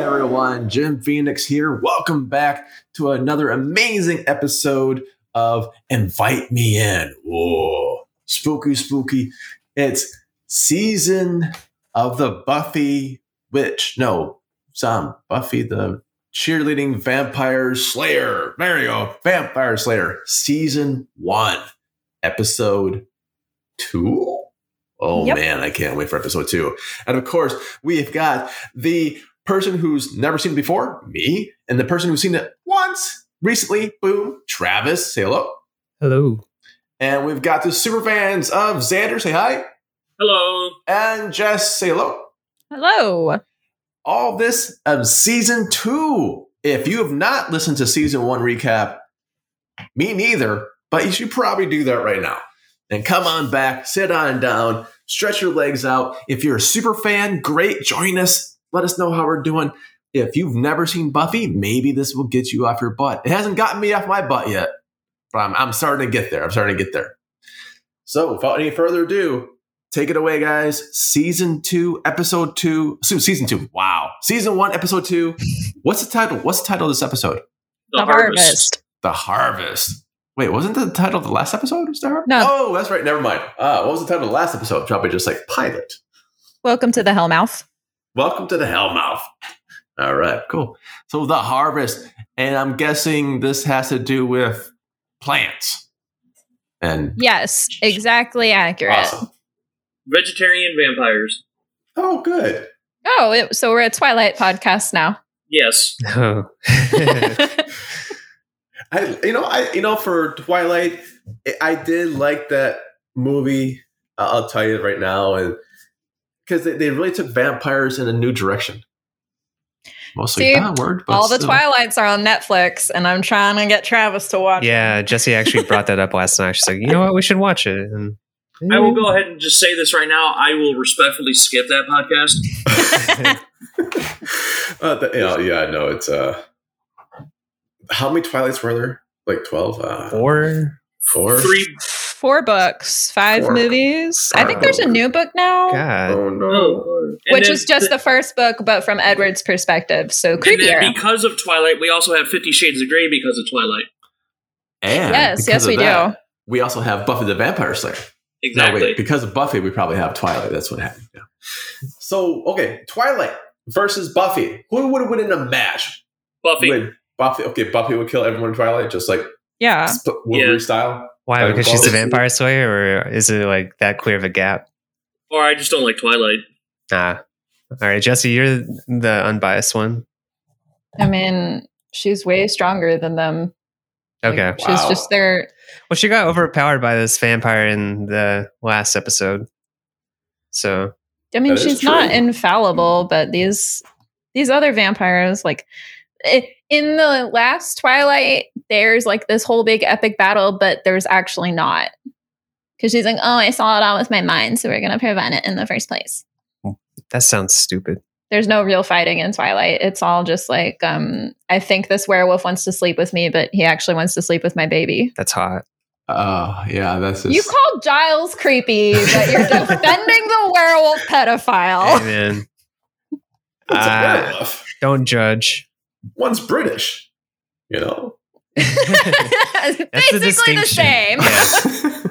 Everyone, Jim Phoenix here. Welcome back to another amazing episode of Invite Me In. Whoa, spooky, spooky. It's season of the Buffy Witch. No, some Buffy the cheerleading vampire slayer. There you go, vampire slayer. Season one, episode two. Oh Yep. man, I can't wait for episode two. And of course, we've got the person who's never seen it before, me, and the person who's seen it once recently, boom, Travis, say hello. Hello. And we've got the super fans of Xander, say hi. Hello. And Jess, say hello. Hello. All this of season two. If you have not listened to season one recap, me neither, but you should probably do that right now. And come on back, sit on down, stretch your legs out. If you're a super fan, great, join us. Let us know how we're doing. If you've never seen Buffy, maybe this will get you off your butt. It hasn't gotten me off my butt yet, but I'm, I'm starting to get there. I'm starting to get there. So, without any further ado, take it away, guys. Season two, episode two. Season two. Wow. Season one, episode two. What's the title? What's the title of this episode? The, harvest. The Harvest. Wait, wasn't the title of the last episode? Was the Harvest? No. Oh, that's right. Never mind. Uh, what was the title of the last episode? Probably just like pilot. Welcome to the Hellmouth. Welcome to the Hellmouth. All right, cool. So the harvest, and I'm guessing this has to do with plants. And Yes, exactly accurate. awesome. Vegetarian vampires. Oh, good. Oh, it, so we're a Twilight podcast now. Yes. Oh. I, you know, I, you know, for Twilight, I- I did like that movie. I'll tell you right now, and because they, they really took vampires in a new direction. Mostly See, bad word, but All the. Twilights are on Netflix, and I'm trying to get Travis to watch. yeah, Jesse actually brought that up last night. She's like, you know what? We should watch it. And I will go ahead and just say this right now. I will respectfully skip that podcast. uh, the, you know, yeah, no, it's uh, how many Twilights were there? Like twelve? Uh, Or Four? Three. Four books, five Four. movies. I think there's a new book now, God. Oh no! Oh, which is just the first book, but from Edward's perspective. So And creepier. because of Twilight, we also have Fifty Shades of Grey because of Twilight. And Yes, yes, we that, do. We also have Buffy the Vampire Slayer. Exactly. No, wait, because of Buffy, we probably have Twilight. That's what happened. Yeah. So, okay, Twilight versus Buffy. Who would win in a match? Buffy. Would Buffy. Okay, Buffy would kill everyone in Twilight, just like Yeah. sp- Wolverine Yeah. style. Why? Because she's a Buffy. vampire slayer? Or is it like that clear of a gap? Or I just don't like Twilight. Ah. All right, Jesse, you're the unbiased one. I mean, she's way stronger than them. Like, Okay. she's Wow. just there. Well, she got overpowered by this vampire in the last episode. So, I mean, That is she's not infallible, but these these other vampires, like i- in the last Twilight, there's like this whole big epic battle, but there's actually not. Because she's like, oh, I saw it all with my mind, so we're gonna prevent it in the first place. that sounds stupid. There's no real fighting in Twilight. It's all just like, um, I think this werewolf wants to sleep with me, but he actually wants to sleep with my baby. That's hot. Oh, yeah, that's just. You called Giles creepy, but you're defending the werewolf pedophile. Amen. What's Uh. Don't judge. One's British, you know? That's Basically the, distinction. same. Yeah.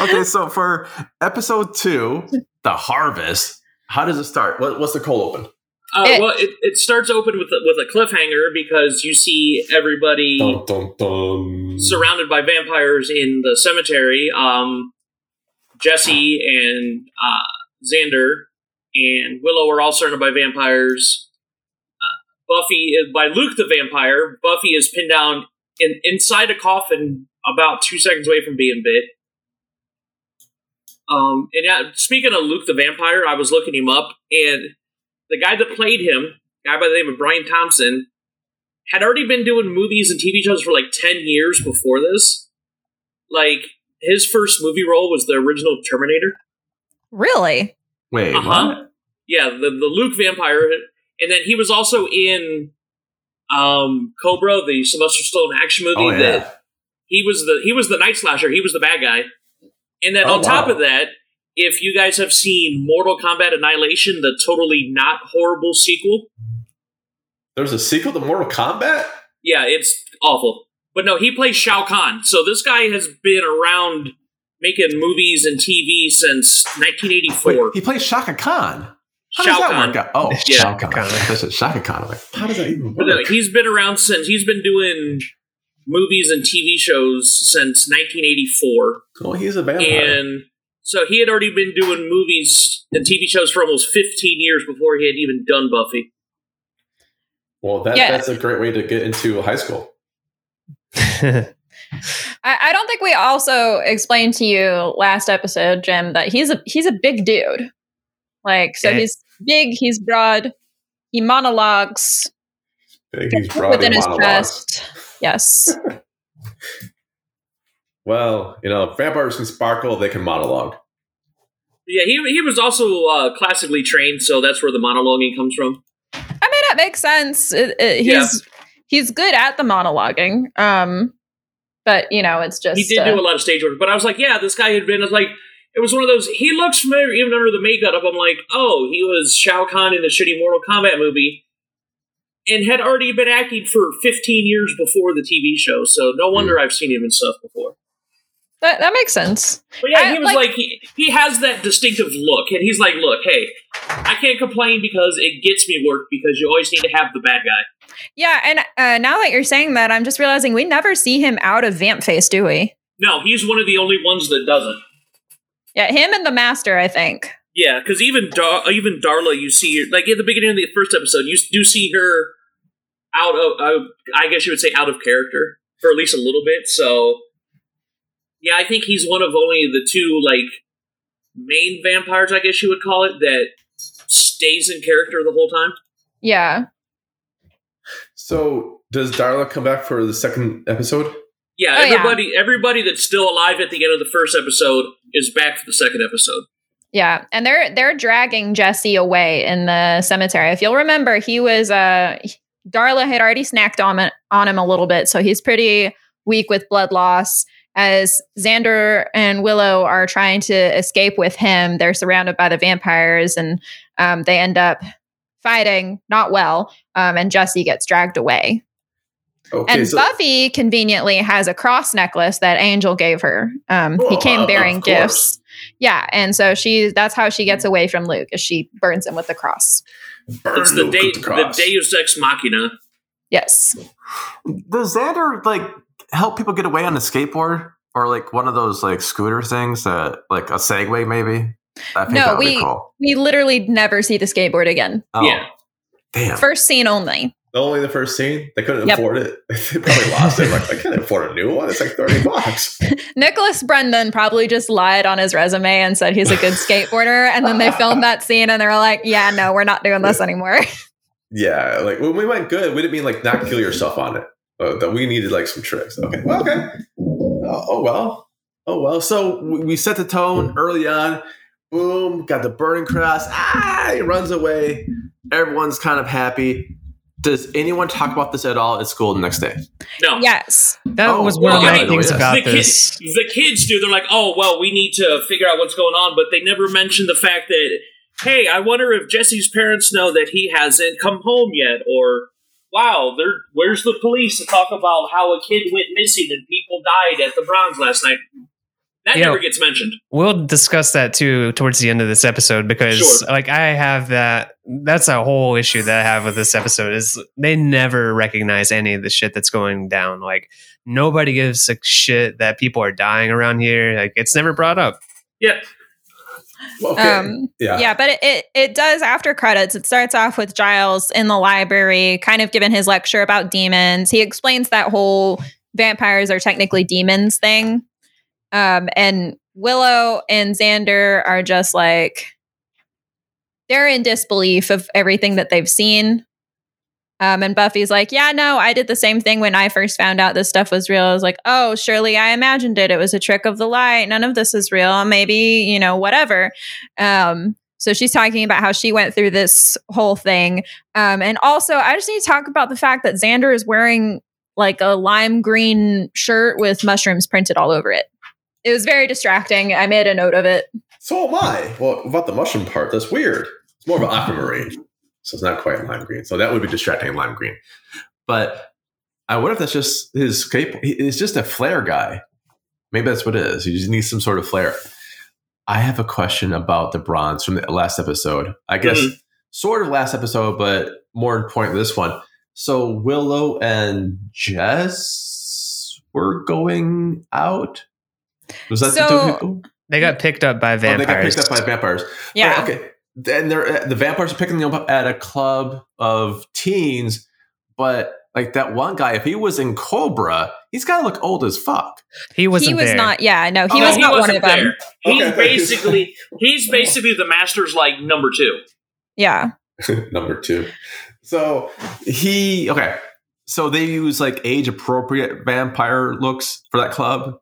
okay, so for episode two, The Harvest, how does it start? What, what's the cold open? Uh, It- well, it, it starts open with a, with a cliffhanger because you see everybody Dun, dun, dun. surrounded by vampires in the cemetery. Um, Jesse and uh, Xander and Willow are all surrounded by vampires. Uh, Buffy is by Luke the vampire. Buffy is pinned down in, inside a coffin, about two seconds away from being bit. Um, and yeah, speaking of Luke the vampire, I was looking him up, and the guy that played him, guy by the name of Brian Thompson, had already been doing movies and TV shows for like 10 years before this. Like, his first movie role was the original Terminator. Really? Wait, Uh-huh. what? Yeah, the, the Luke vampire. And then he was also in um, Cobra, the Sylvester Stallone action movie. Oh, yeah. That he was the he was the night slasher. He was the bad guy. And then Oh, on top of that, if you guys have seen Mortal Kombat Annihilation, the totally not horrible sequel. There's a sequel to Mortal Kombat? Yeah, it's awful. But no, he plays Shao Kahn. So this guy has been around making movies and TV since 1984. Wait, he plays Shaka Khan. How Shao does that Kahn. work out? Oh, Yeah. Shao Kahn. Kahn. I said Shaka Khan. Like, how does that even But no, work? he's been around since he's been doing movies and TV shows since 1984. Oh, he's a vampire. And so he had already been doing movies and TV shows for almost 15 years before he had even done Buffy. well, that, Yeah. that's a great way to get into high school. I, I don't think we also explained to you last episode, Jim, that he's a he's a big dude. Like, so Yeah. he's big, he's broad, he monologues He's broad within in his monologues. chest. Yes. Well, you know, vampires can sparkle, they can monologue. Yeah, he, he was also uh, classically trained, so that's where the monologuing comes from. I mean, that makes sense. It- it- he's Yeah. he's good at the monologuing. Um, but you know, it's just He did uh, do a lot of stage work, but I was like, yeah, this guy had been. I was like, it was one of those. He looks familiar even under the makeup. I'm like, oh, he was Shao Kahn in the shitty Mortal Kombat movie, and had already been acting for 15 years before the TV show. So no wonder I've seen him in stuff before. that, that makes sense. But yeah, I- he was like- like, he, he has that distinctive look, and he's like, look, hey, I can't complain because it gets me work because you always need to have the bad guy. Yeah, and uh, now that you're saying that, I'm just realizing we never see him out of vamp face, do we? No, he's one of the only ones that doesn't. Yeah, him and the master, I think. Yeah, because even Dar- even Darla, you see like at the beginning of the first episode, you do see her out of uh, I guess you would say out of character for at least a little bit. So yeah, I think he's one of only the two like main vampires, I guess you would call it, that stays in character the whole time. Yeah. So, does Darla come back for the second episode? Yeah, Oh, yeah. everybody everybody that's still alive at the end of the first episode is back for the second episode. Yeah, and they're they're dragging Jesse away in the cemetery. If you'll remember, he was uh Darla had already snacked on it, on him a little bit, so he's pretty weak with blood loss. As Xander and Willow are trying to escape with him, they're surrounded by the vampires, and um, they end up fighting not well. Um, and Jesse gets dragged away. Okay, and so Buffy conveniently has a cross necklace that Angel gave her. Um, he Oh, came of bearing gifts. Yeah, and so she that's how she gets away from Luke is she burns him with the cross. burn It's the Luke day with the cross. Deus Ex Machina. Yes. Does Xander like help people get away on a skateboard or like one of those like scooter things that like a Segway maybe? I think No, we- cool. We literally never see the skateboard again. Oh, Yeah. damn. First scene only. Only the first scene. They couldn't Yep. afford it. they probably lost it. Like, I can't afford a new one. It's like 30 bucks. Nicholas Brendon probably just lied on his resume and said he's a good skateboarder. And then they filmed that scene and they were like, yeah, no, we're not doing this anymore. Yeah, like when we went good, we didn't mean like not kill yourself on it. Uh, that we needed like some tricks. Okay, well, okay. Oh, oh well, oh well. So we, we set the tone early on. Boom, got the burning cross. Ah, he runs away. Everyone's kind of happy. Does anyone talk about this at all at school the next day? No. yes. That Oh, was one well, of my I mean, things about the, this. Kids, the kids do. They're like, oh, well, we need to figure out what's going on, but they never mention the fact that, hey, I wonder if Jesse's parents know that he hasn't come home yet, or wow, there, where's the police to talk about how a kid went missing and people died at the Browns last night? That Yeah. never gets mentioned. We'll discuss that too towards the end of this episode because Sure. like I have that that's a whole issue that I have with this episode is they never recognize any of the shit that's going down. Like nobody gives a shit that people are dying around here. Like it's never brought up. Yeah. Okay, Um, yeah, Yeah, but it, it it does after credits. It starts off with Giles in the library, kind of giving his lecture about demons. He explains that whole vampires are technically demons thing. Um, and Willow and Xander are just like they're in disbelief of everything that they've seen. Um, and Buffy's like, yeah, no, I did the same thing when I first found out this stuff was real. I was like, oh, surely I imagined it. It was a trick of the light. None of this is real. Maybe, you know, whatever. Um, so she's talking about how she went through this whole thing. Um, and also, I just need to talk about the fact that Xander is wearing like a lime green shirt with mushrooms printed all over it. It was very distracting. I made a note of it. So am I. Well, about the mushroom part, that's weird. It's more of an aquamarine, so it's not quite lime green. So that would be distracting lime green. But I wonder if that's just his cape. He's just a flare guy. Maybe that's what it is. He just needs some sort of flare. I have a question about the bronze from the last episode. I guess Mhm. sort of last episode, but more important this one. So Willow and Jess were going out. Was that the two people? They got picked up by Oh, they got picked up by vampires. Yeah. Oh, okay. Then they're uh, the vampires are picking them up at a club of teens, but like that one guy, if he was in Cobra, he's got to look old as fuck. he wasn't he was there. not. Yeah, no, he Oh, was he not one wasn't of them. there. He's Okay. basically he's basically the master's like number two. Yeah. Number two. So he okay. So they use like age appropriate vampire looks for that club.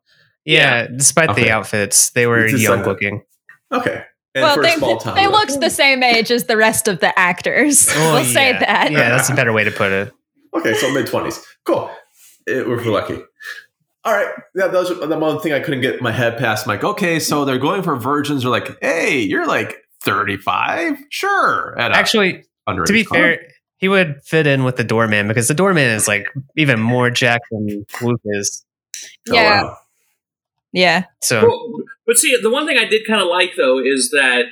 Yeah, despite Okay. the outfits, they were young like- looking. Okay. And well, they, a they looked the same age as the rest of the actors. Oh, we'll say that. Yeah, that's a better way to put it. Okay, so mid twenties. Cool. It, we're lucky. All right. Yeah, that was the one thing I couldn't get my head past. I'm like, okay, so they're going for virgins. They're like, hey, you're like 35? Sure. At Actually, to be club. fair, he would fit in with the doorman because the doorman is like even more jacked than Luke is. Oh, Yeah. wow. Yeah. So Well, but see, the one thing I did kind of like though is that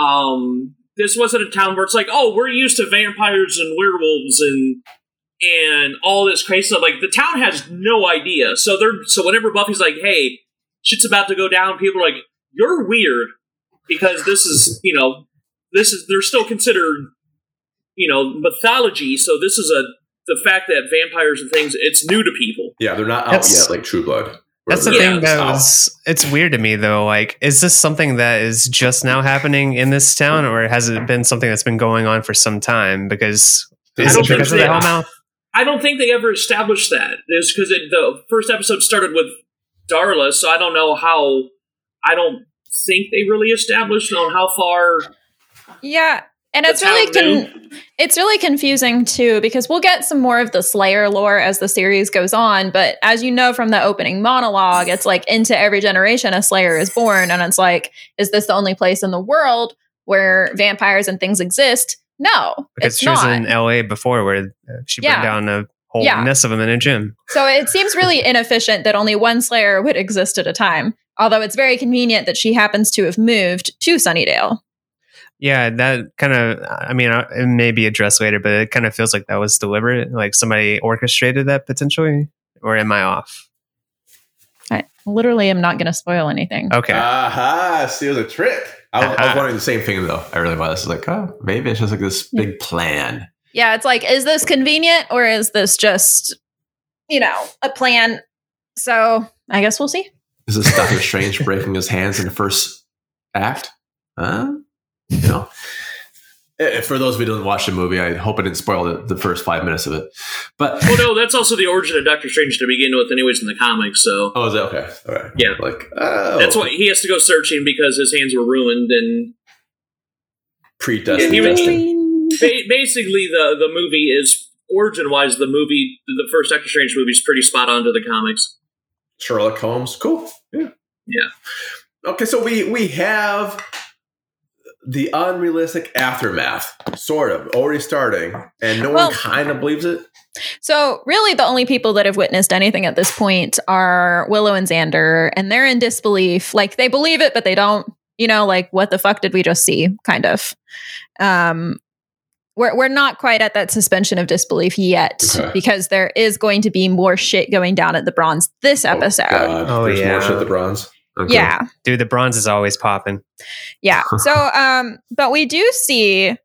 um, this wasn't a town where it's like, oh, we're used to vampires and werewolves and and all this crazy stuff. Like the town has no idea. So they're so whenever Buffy's like, hey, shit's about to go down, people are like, you're weird because this is you know this is they're still considered you know mythology. So this is a the fact that vampires and things it's new to people. Yeah, they're not out That's- yet like True Blood. That's the Yeah, thing they're that out. was it's weird to me though. Like, is this something that is just now happening in this town, or has it been something that's been going on for some time? Because I is don't it think because of the they- Hellmouth? I don't think they ever established that. It's because the first episode started with Darla, so I don't know how. I don't think they really established on how far. Yeah. And it's really con- it's really confusing too because we'll get some more of the Slayer lore as the series goes on, but as you know from the opening monologue, it's like into every generation a Slayer is born and it's like is this the only place in the world where vampires and things exist? No, Because it's she was not. in L.A. before, where she Yeah. burned down a whole Yeah. nest of them in a gym. So it seems really inefficient that only one Slayer would exist at a time. Although it's very convenient that she happens to have moved to Sunnydale. Yeah, that kind of. I mean, uh, it may be addressed later, but it kind of feels like that was deliberate. Like somebody orchestrated that potentially, or am I off? I literally am not going to spoil anything. Okay, Aha, see, it was a trick. I was, I was wondering the same thing though. I really was like, oh, maybe it's just like this big plan. Yeah, it's like, is this convenient or is this just, you know, a plan? So I guess we'll see. Is this Doctor Strange breaking his hands in the first act? Huh? You know. Eh, For those of you who didn't watch the movie, I hope I didn't spoil the, the first five minutes of it. But Well, no, that's also the origin of Doctor Strange to begin with, anyways, in the comics. So oh, is that okay? All right. Yeah. Like oh, that's why he has to go searching because his hands were ruined. And predestined. He was- destined. ba- basically, the the movie is origin wise. The movie, the first Doctor Strange movie, is pretty spot on to the comics. Sherlock Holmes. Cool. Yeah. Yeah. Okay, so we we have the unrealistic aftermath, sort of, already starting, and no Well- one kind of believes it. So, really, the only people that have witnessed anything at this point are Willow and Xander, and they're in disbelief. Like, they believe it, but they don't, you know, like, what the fuck did we just see? Kind of. Um, we're, we're not quite at that suspension of disbelief yet Okay. because there is going to be more shit going down at the bronze this episode. Oh, God. Oh, There's yeah. more shit. At the bronze. Okay. yeah. dude, the bronze is always popping. Yeah. So, um, but we do see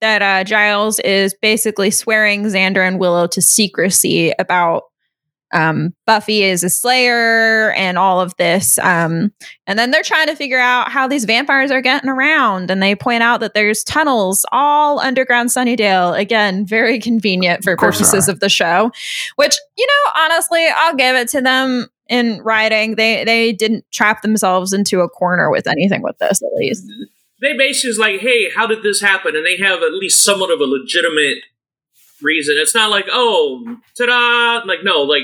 that uh, Giles is basically swearing Xander and Willow to secrecy about um, Buffy is a Slayer and all of this. Um, and then they're trying to figure out how these vampires are getting around. And they point out that there's tunnels all underground Sunnydale. Again, very convenient for Of purposes of the show. Which, you know, honestly, I'll give it to them in writing. They they didn't trap themselves into a corner with anything with this, at least. Mm-hmm. They basically like, hey, how did this happen? And they have at least somewhat of a legitimate reason. It's not like, oh, ta-da! Like, no, like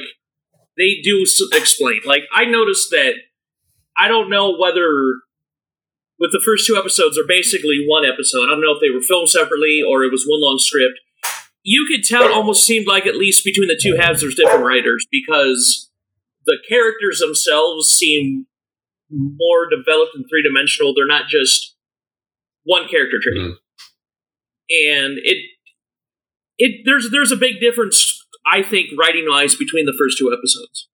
they do explain. Like, I noticed that I don't know whether with the first two episodes are basically one episode. I don't know if they were filmed separately or it was one long script. You could tell it almost seemed like at least between the two halves there's different writers because the characters themselves seem more developed and three dimensional. They're not just one character trait. Mhm. And it it there's there's a big difference, I think, writing wise between the first two episodes.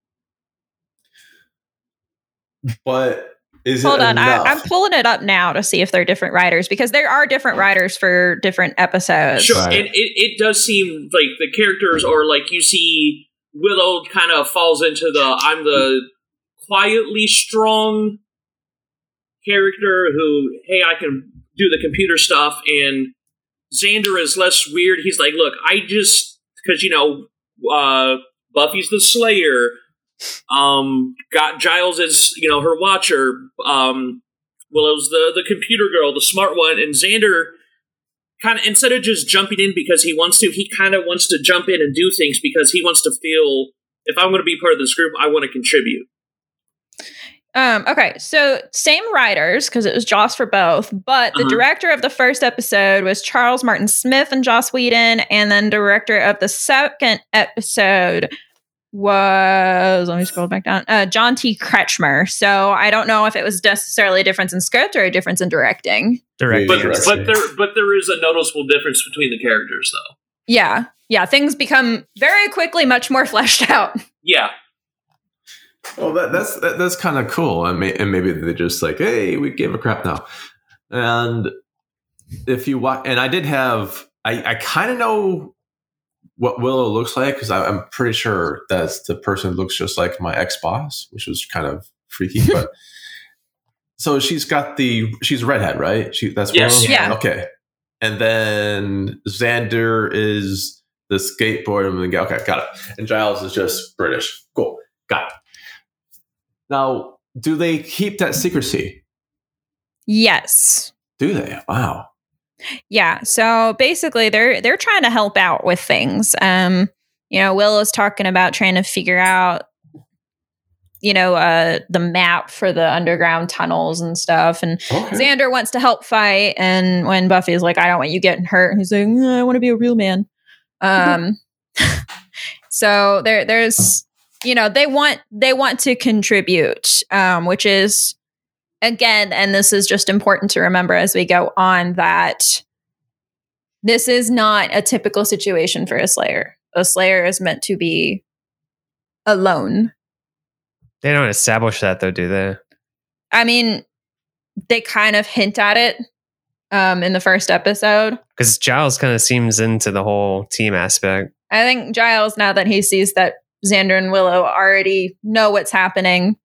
But is Hold it Hold on, I, enough? I'm pulling it up now to see if they're different writers because there are different writers for different episodes. Sure, Right. and it, it does seem like the characters are like you see Willow kind of falls into the I'm the quietly strong character who hey I can do the computer stuff and Xander is less weird. He's like, look, I just because you know uh, Buffy's the Slayer. Um, got Giles as you know her watcher. Um, Willow's the the computer girl, the smart one, and Xander kind of instead of just jumping in because he wants to, he kind of wants to jump in and do things because he wants to feel if I'm going to be part of this group, I want to contribute. Um, okay, so same writers because it was Joss for both, but the Uh-huh. director of the first episode was Charles Martin Smith and Joss Whedon, and then director of the second episode was let me scroll back down, uh, John T. Kretchmer. So I don't know if it was necessarily a difference in script or a difference in directing. Direct. But Interesting. but there but there is a noticeable difference between the characters though. Yeah, yeah, things become very quickly much more fleshed out. Yeah, Well, that, that's that, that's kind of cool, and, may, and maybe they just like, hey, we gave a crap now. And if you watch, and I did have, I, I kind of know what Willow looks like because I'm pretty sure that's the person looks just like my ex boss, which was kind of freaky. but so she's got the she's a redhead, right? She that's Yes. Willow? Yeah. Okay, and then Xander is the skateboard and the guy. Okay, got it. And Giles is just British. Cool, got it. Now, do they keep that secrecy? Yes. Do they? Wow. Yeah. So basically they're they're trying to help out with things. Um, you know, Willow's talking about trying to figure out you know, uh the map for the underground tunnels and stuff and Okay. Xander wants to help fight and when Buffy's like I don't want you getting hurt, he's like "Mm, I want to be a real man. Um so there there's you know, they want they want to contribute um which is again, and this is just important to remember as we go on that this is not a typical situation for a Slayer. A Slayer is meant to be alone. They don't establish that though, do they? I mean, they kind of hint at it um, in the first episode. Because Giles kind of seems into the whole team aspect. I think Giles, now that he sees that Xander and Willow already know what's happening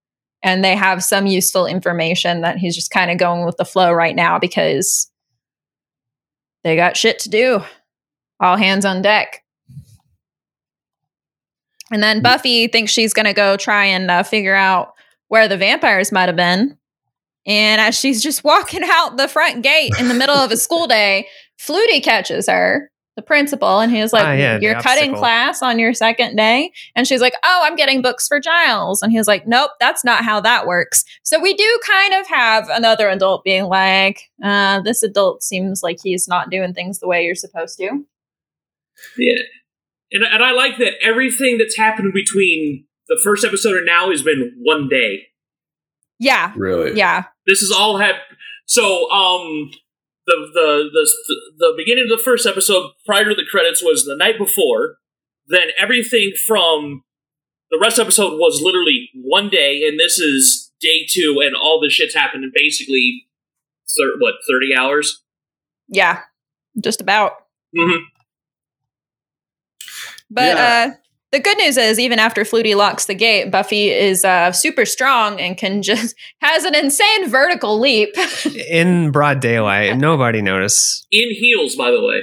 and they have some useful information, that he's just kind of going with the flow right now because they got shit to do. All hands on deck. And then Buffy thinks she's going to go try and uh, figure out where the vampires might have been. And as she's just walking out the front gate in the middle of a school day, Flutie catches her, the principal, and he was like, Ah, yeah, You're cutting class on your second day? And she's like, Oh, I'm getting books for Giles. And he's like, Nope, that's not how that works. So we do kind of have another adult being like, uh, This adult seems like he's not doing things the way you're supposed to. yeah. And and I like that everything that's happened between the first episode and now has been one day. Yeah. Really? Yeah. This is all had so um the the the the beginning of the first episode prior to the credits was the night before. Then everything from the rest of the episode was literally one day, and this is day two, and all this shit's happened in basically thir- what thirty hours. Yeah. Just about. Mm-hmm. But Yeah. uh, the good news is, even after Flutie locks the gate, Buffy is uh, super strong and can just has an insane vertical leap. In broad daylight, nobody noticed. In heels, by the way.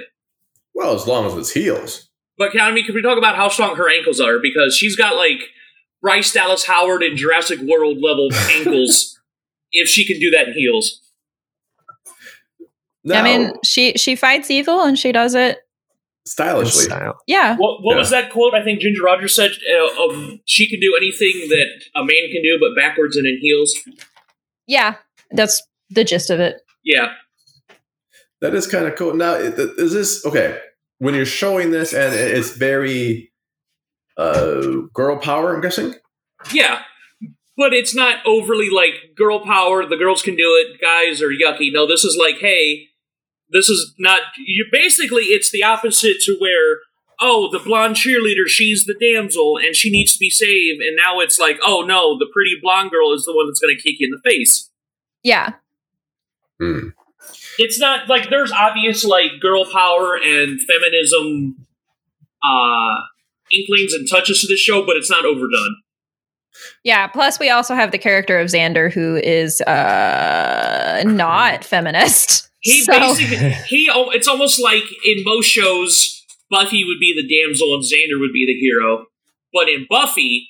Well, as long as it's heels. But can, I mean, can we talk about how strong her ankles are? Because she's got like Bryce Dallas Howard in Jurassic World level ankles. if she can do that in heels, Now, I mean, she she fights evil and she does it. In stylishly. style. Yeah, what, what Yeah. was that quote? I think Ginger Rogers said, uh, um, "She can do anything that a man can do, but backwards and in heels." Yeah, that's the gist of it. Yeah. That is kind of cool. Now, is this okay? When you're showing this, and it's very uh, girl power, I'm guessing. Yeah. But it's not overly like girl power, the girls can do it, guys are yucky. No, this is like, hey, this is not you basically it's the opposite to where oh, the blonde cheerleader, she's the damsel and she needs to be saved, and now it's like, oh no, the pretty blonde girl is the one that's gonna kick you in the face. Yeah. Hmm. It's not like there's obvious like girl power and feminism uh inklings and touches to the show, but it's not overdone. Yeah. Plus, we also have the character of Xander, who is uh, not feminist. He So- basically he it's almost like in most shows Buffy would be the damsel and Xander would be the hero. But in Buffy,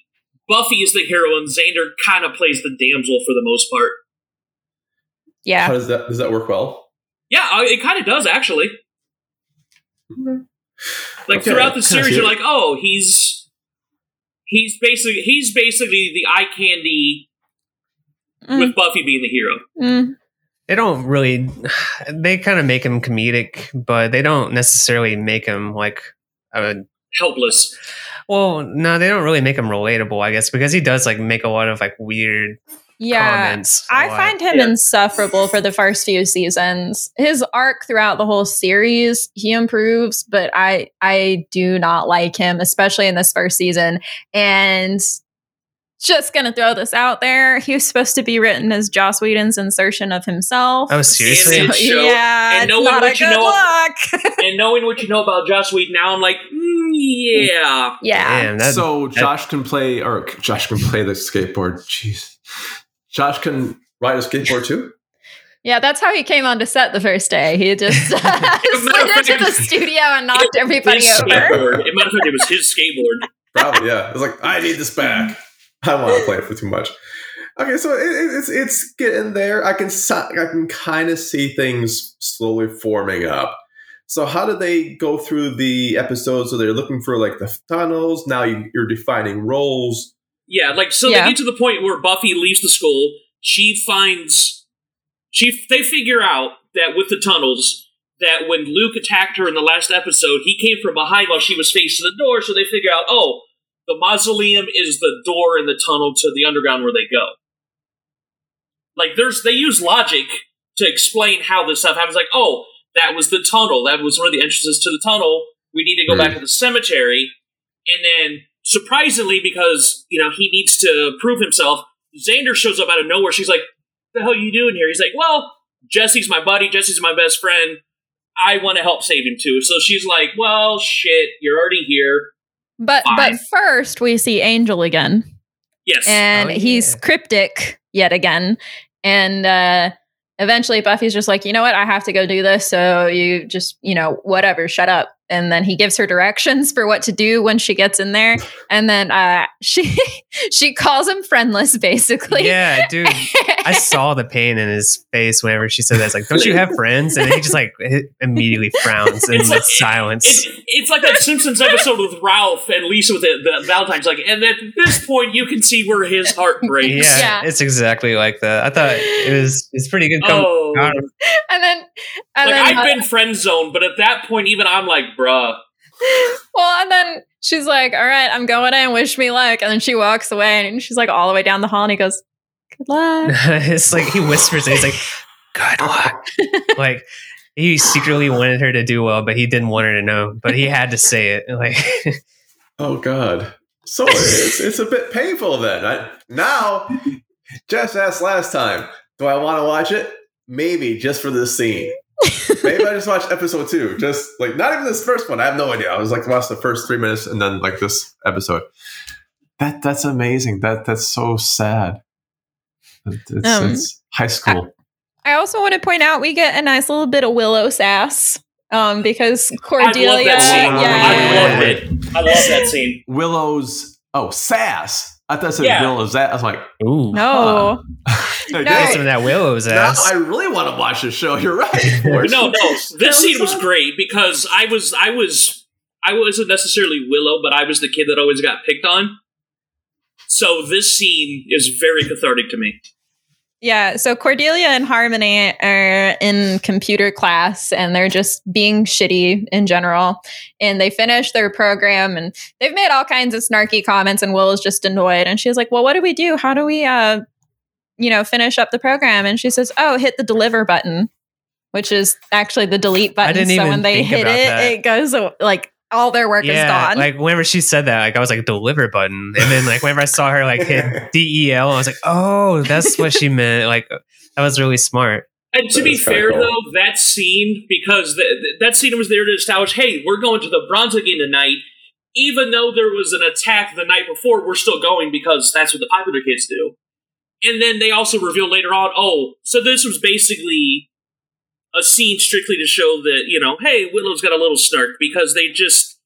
Buffy is the hero and Xander kind of plays the damsel for the most part. How yeah. does that does that work well? Yeah, uh, it kind of does actually. Like Okay, throughout the series, you're like, oh, he's he's basically he's basically the eye candy Mm, with Buffy being the hero. mm. They don't really. They kind of make him comedic, but they don't necessarily make him like. A, Helpless. well, no, they don't really make him relatable, I guess, because he does like make a lot of like weird Yeah. comments. a I lot. find him Yeah. insufferable for the first few seasons. His arc throughout the whole series, he improves, but I I do not like him, especially in this first season. And just gonna throw this out there. He was supposed to be written as Joss Whedon's insertion of himself. Oh, seriously? And- show. yeah, And it's knowing not a what you good know- look. and knowing what you know about Joss Whedon now, I'm like, mm, yeah. yeah, Damn, that, so Josh can play, or Josh can play the skateboard. Jeez, Josh can ride a skateboard too. yeah. That's how he came on onto set the first day. He just slid into the studio and knocked everybody His over. skateboard. As a matter of fact, it was his skateboard. Probably, yeah. It was like I need this back. I don't want to play it for too much. Okay, so it, it- it's it's getting there. I can I can kind of see things slowly forming up. So how do they go through the episodes? So they're looking for like the tunnels. Now you, you're defining roles. Yeah, like so Yeah. they get to the point where Buffy leaves the school. She finds she they figure out that with the tunnels that when Luke attacked her in the last episode, he came from behind while she was facing the door. So they figure out, oh, the mausoleum is the door in the tunnel to the underground where they go. Like there's they use logic to explain how this stuff happens. Like, oh, that was the tunnel. That was one of the entrances to the tunnel. We need to go Hmm. back to the cemetery. And then surprisingly, because you know he needs to prove himself, Xander shows up out of nowhere. She's like, "The hell are you doing here?" He's like, "Well, Jesse's my buddy. Jesse's my best friend. I want to help save him too." So she's like, "Well, shit, you're already here." But Fine. but first we see Angel again. Yes, and Oh, he's yeah. cryptic yet again. And uh, eventually, Buffy's just like, you know what? I have to go do this. So you just, you know, whatever, shut up. And then he gives her directions for what to do when she gets in there. And then uh, she she calls him friendless, basically. yeah, dude. I saw the pain in his face whenever she said that. It's like, don't you have friends? And he just like immediately frowns in the like- silence. It's, it's like that Simpsons episode with Ralph and Lisa with the, the Valentine's. Like, and at this point, you can see where his heart breaks. yeah, Yeah. it's exactly like that. I thought it was it's pretty good. Come Oh, And then, and like then, I've been friend zoned, but at that point, even I'm like, bruh. well, and then she's like, all right, I'm going in. Wish me luck. And then she walks away and she's like all the way down the hall and he goes, good luck. it's like he whispers and he's like, "Good luck." like he secretly wanted her to do well, but he didn't want her to know. But he had to say it. Like, Oh God. So it's it's a bit painful then. I, now, Jess asked last time, do I want to watch it? Maybe just for this scene. Maybe I just watched episode two. Just like not even this first one. I have no idea. I was like watch the first three minutes and then like this episode. That that's amazing. That that's so sad. It's, Um, it's high school. I also want to point out we get a nice little bit of Willow sass um, because I Cordelia. love that scene. yeah, I love it. I love that scene. Willow's oh sass. I thought it said Yeah. Willow's ass. I was like, ooh, No, no, Get some that Willow's now ass. I really want to watch this show. You're right. Forrest. No, no. This scene was was great because I was, I was, I wasn't necessarily Willow, but I was the kid that always got picked on. So this scene is very cathartic to me. Yeah, so Cordelia and Harmony are in computer class and they're just being shitty in general. And they finish their program and they've made all kinds of snarky comments and Will is just annoyed and she's like, "Well, what do we do? How do we uh you know, finish up the program?" And she says, "Oh, hit the deliver button." Which is actually the delete button. so when they hit it, that. it goes like all their work is gone. like whenever she said that, like I was like deliver button, and then like whenever I saw her like hit D E L, I was like, oh, that's what she meant. Like that was really smart. And to be fair, cool. though, that scene because th- th- that scene was there to establish, hey, we're going to the Bronze again tonight. Even though there was an attack the night before, we're still going because that's what the popular kids do. And then they also reveal later on, oh, so this was basically a scene strictly to show that you know, hey, Willow's got a little snark because they just.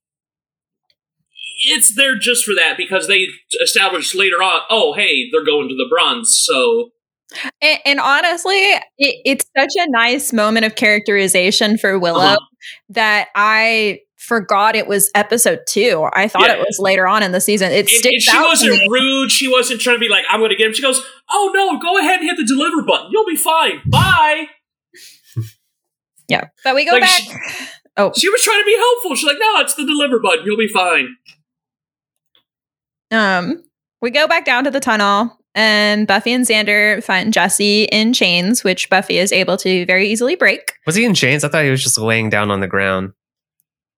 It's there just for that because they established later on, oh, hey, they're going to the bronze, so And, and honestly, it, it's such a nice moment of characterization for Willow Uh-huh. that I forgot it was episode two. I thought Yeah. it was later on in the season. It And, and sticks she wasn't rude. She wasn't trying to be like, I'm going to get him. She goes, Oh, no, go ahead and hit the deliver button. You'll be fine. Bye. Yeah, but we go Like, back. she- oh, She was trying to be helpful. She's like, No, it's the deliver button. You'll be fine. um, we go back down to the tunnel. And Buffy and Xander find Jesse in chains, which Buffy is able to very easily break. Was he in chains? I thought he was just laying down on the ground.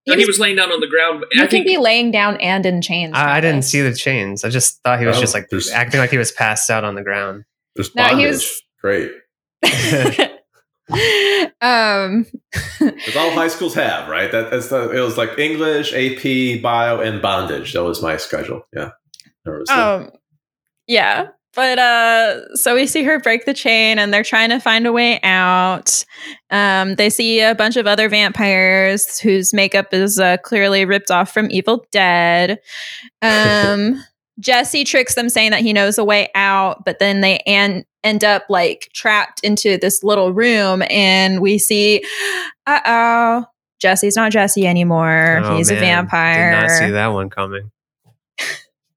No, He he was- was laying down on the ground. You I can think be laying down and in chains. I, I didn't see the chains. I just thought he was Oh, just like acting like he was passed out on the ground. There's No, he was- Great. um, That's all high schools have, right? That, that's the, it was like English, AP, bio, and bondage. That was my schedule. Yeah. Um, yeah. But uh, so we see her break the chain, and they're trying to find a way out. Um, they see a bunch of other vampires whose makeup is uh, clearly ripped off from Evil Dead. Um, Jesse tricks them, saying that he knows a way out, but then they an- end up like trapped into this little room, and we see, uh oh, Jesse's not Jesse anymore. Oh, He's a man. vampire. Did not see that one coming.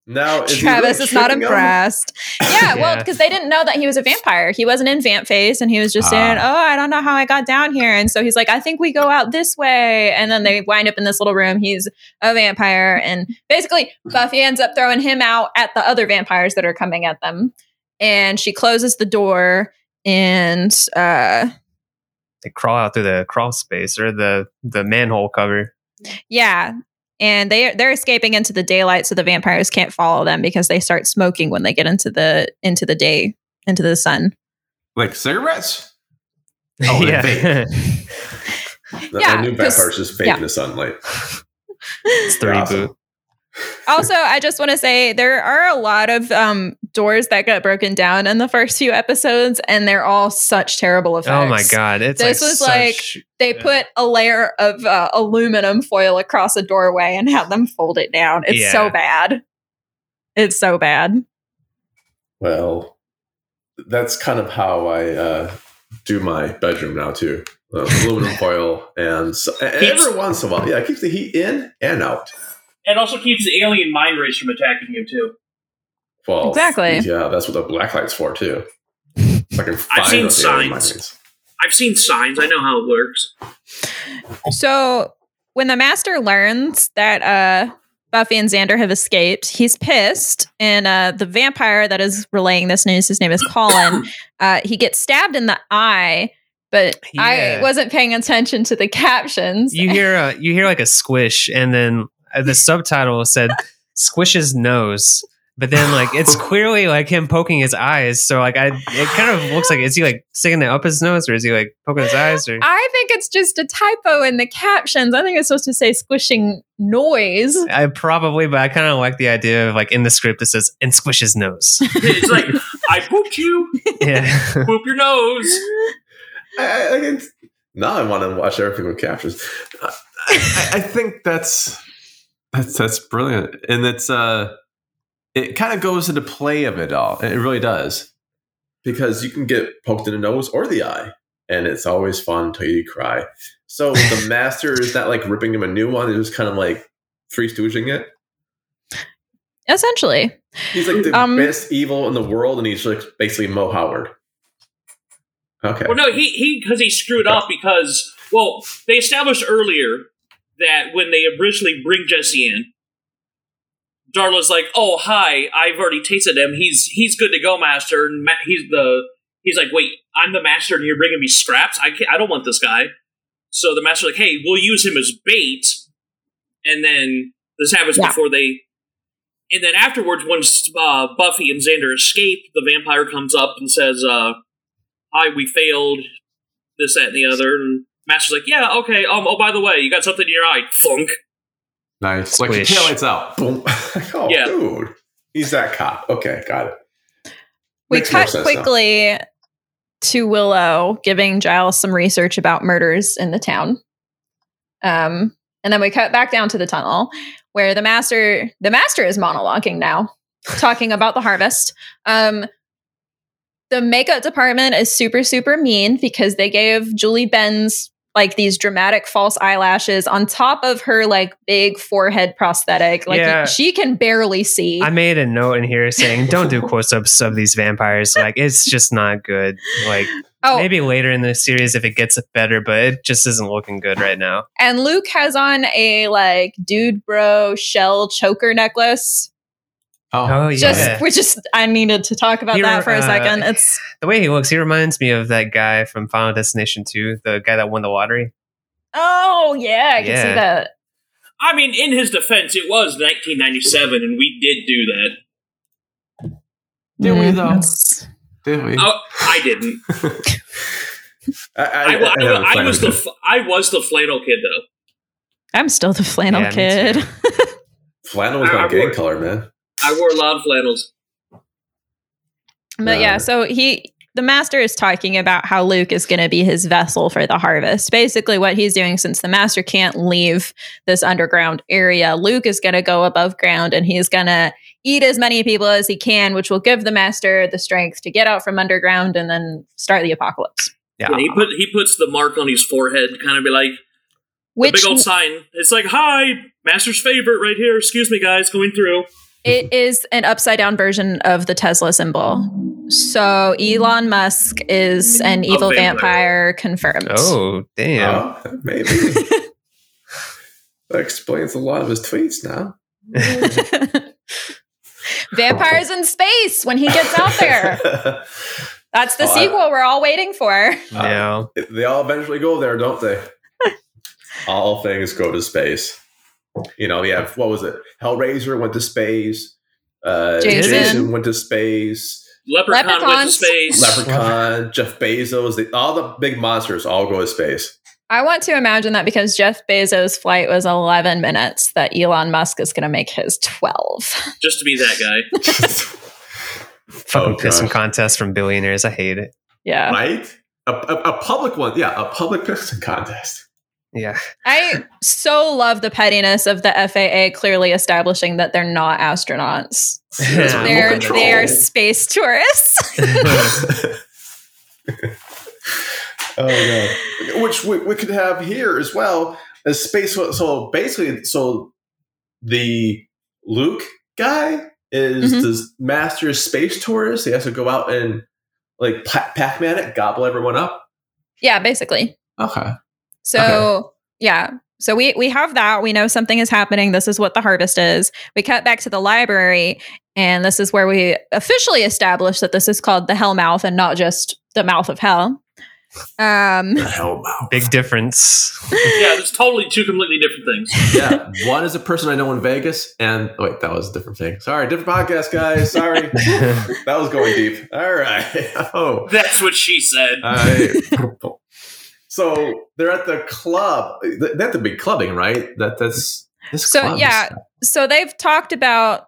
No, is Travis really is not impressed. Yeah, well, because they didn't know that he was a vampire. He wasn't in vamp face, and he was just saying, Ah. "Oh, I don't know how I got down here." And so he's like, "I think we go out this way." And then they wind up in this little room. He's a vampire, and basically Buffy ends up throwing him out at the other vampires that are coming at them. And she closes the door, and uh, They crawl out through the crawl space or the the manhole cover. yeah. And they they're escaping into the daylight, so the vampires can't follow them because they start smoking when they get into the into the day into the sun. Like cigarettes? Oh, they yeah. The, Yeah, the new 'cause- vampires just fake yeah. in the sunlight. it's the Awesome. reboot. also, I just want to say there are a lot of um, doors that got broken down in the first few episodes, and they're all such terrible effects. Oh my god! It's This like was like- They Yeah. put a layer of uh, aluminum foil across a doorway and had them fold it down. It's so bad. It's so bad. Well, that's kind of how I uh, do my bedroom now too. Uh, aluminum foil and, so, and every once in a while, yeah, it keeps the heat in and out. it also keeps the alien mind rays from attacking you too. Well, Exactly. Yeah, that's what the black light's for too. So I can find seen those alien signs. minds. I've seen signs. I know how it works. So when the master learns that uh, Buffy and Xander have escaped, he's pissed. And uh, the vampire that is relaying this news, his name is Colin, uh, he gets stabbed in the eye. But I wasn't paying attention to the captions. you hear a, you hear like a squish, and then uh, the subtitle said "squish's nose," but then like it's clearly like him poking his eyes. So like I, it kind of looks like is he like sticking it up his nose, or is he like poking his eyes? Or I think it's just a typo in the captions. I think it's supposed to say squishing noise. I probably, but I kind of like the idea of like in the script it says "and squish his nose." It's like I pooped you. yeah, Poop your nose. I, I, I can, now I want to watch everything with captions. I, I, I think that's that's that's brilliant, and it's uh, it kind of goes into play of it all. It really does because you can get poked in the nose or the eye, and it's always fun until you cry. So the master is not like ripping him a new one; it's just kind of like free stooging it. Essentially. He's like the Um, best evil in the world, and he's like basically Moe Howard. Okay. Well, no, he he because he screwed up because well, they established earlier that when they originally bring Jesse in, Darla's like, "Oh, hi, I've already tasted him. He's he's good to go, master." And ma- he's the he's like, "Wait, I'm the master, and you're bringing me scraps? I can't, I don't want this guy." So the master's like, "Hey, we'll use him as bait," and then this happens Yeah. before they. And then afterwards, when uh, Buffy and Xander escape, the vampire comes up and says, uh, "Hi, we failed. This, that, and the other." And Master's like, "Yeah, okay. Um, oh, by the way, you got something in your eye." Thunk. Nice. Like your tail lights out. Boom. oh, Yeah. dude. He's that cop. Okay, got it. we Makes cut sense now. quickly to Willow giving Giles some research about murders in the town. Um, and then we cut back down to the tunnel where the master the master is monologuing now, talking about the harvest. Um, the makeup department is super super mean because they gave Julie Benz like these dramatic false eyelashes on top of her like big forehead prosthetic. Like Yeah. she can barely see. I made a note in here saying, "Don't do close-ups of these vampires. Like, it's just not good. Like, oh, maybe later in the series if it gets better, but it just isn't looking good right now." And Luke has on a like dude bro shell choker necklace. Oh, Oh, yeah. Just we just I needed to talk about He that re- for a uh, second. It's The way he looks, he reminds me of that guy from Final Destination 2, the guy that won the lottery. oh yeah, I can see that. I mean, in his defense, it was 1997, and we did do that. Did we, Mm, though? that's- Did we? Oh, I didn't. I, I, I, haven't I, planned was the it. f- I was the flannel kid though. I'm still the flannel Yeah, kid. too. flannel was I- my I gang color, man. I wore a lot of flannels. But yeah, Yeah. so he the master is talking about how Luke is going to be his vessel for the harvest. Basically, what he's doing since the master can't leave this underground area, Luke is going to go above ground and he's going to eat as many people as he can, which will give the master the strength to get out from underground and then start the apocalypse. Yeah. And he put he puts the mark on his forehead, kind of be like the Which big old sign. It's like, "Hi, master's favorite, right here. Excuse me, guys, going through." It is an upside down version of the Tesla symbol. So Elon Musk is an evil vampire. vampire confirmed. Oh, damn. Oh, maybe. that explains a lot of his tweets now. Vampires in space when he gets out there. That's the Oh, I- sequel we're all waiting for. no. they all eventually go there, don't they? all things go to space. You know, yeah. What was it? Hellraiser went to space. Uh, Jason. Jason. went to space. Leprechaun went to space. Leprechaun, Jeff Bezos, the, all the big monsters all go to space. I want to imagine that because Jeff Bezos' flight was 11 minutes, that Elon Musk is going to make his 12. just to be that guy. Fucking Oh, pissing contest from billionaires. I hate it. Yeah. right? A, a, a public one, yeah, a public pissing contest. Yeah. I so love the pettiness of the FAA clearly establishing that they're not astronauts. Yeah. They're, they are space tourists. oh no! Which we, we could have here as well as space. So, so basically, so the Luke guy is Mhm. the master space tourist. He has to go out and like Pac-Man it, gobble everyone up. yeah, basically. Okay. So yeah. So we we have that. We know something is happening. This is what the harvest is. We cut back to the library, and this is where we officially establish that this is called the Hell Mouth and not just the mouth of hell. Um The hell mouth. Big difference. yeah, it's totally two completely different things. yeah, one is a person I know in Vegas, and wait, that was a different thing. Sorry, different podcast, guys. Sorry, that was going deep. All right. Oh, That's what she said. I, so they're at the club. They have to be clubbing, right? That that's this So, yeah. so they've talked about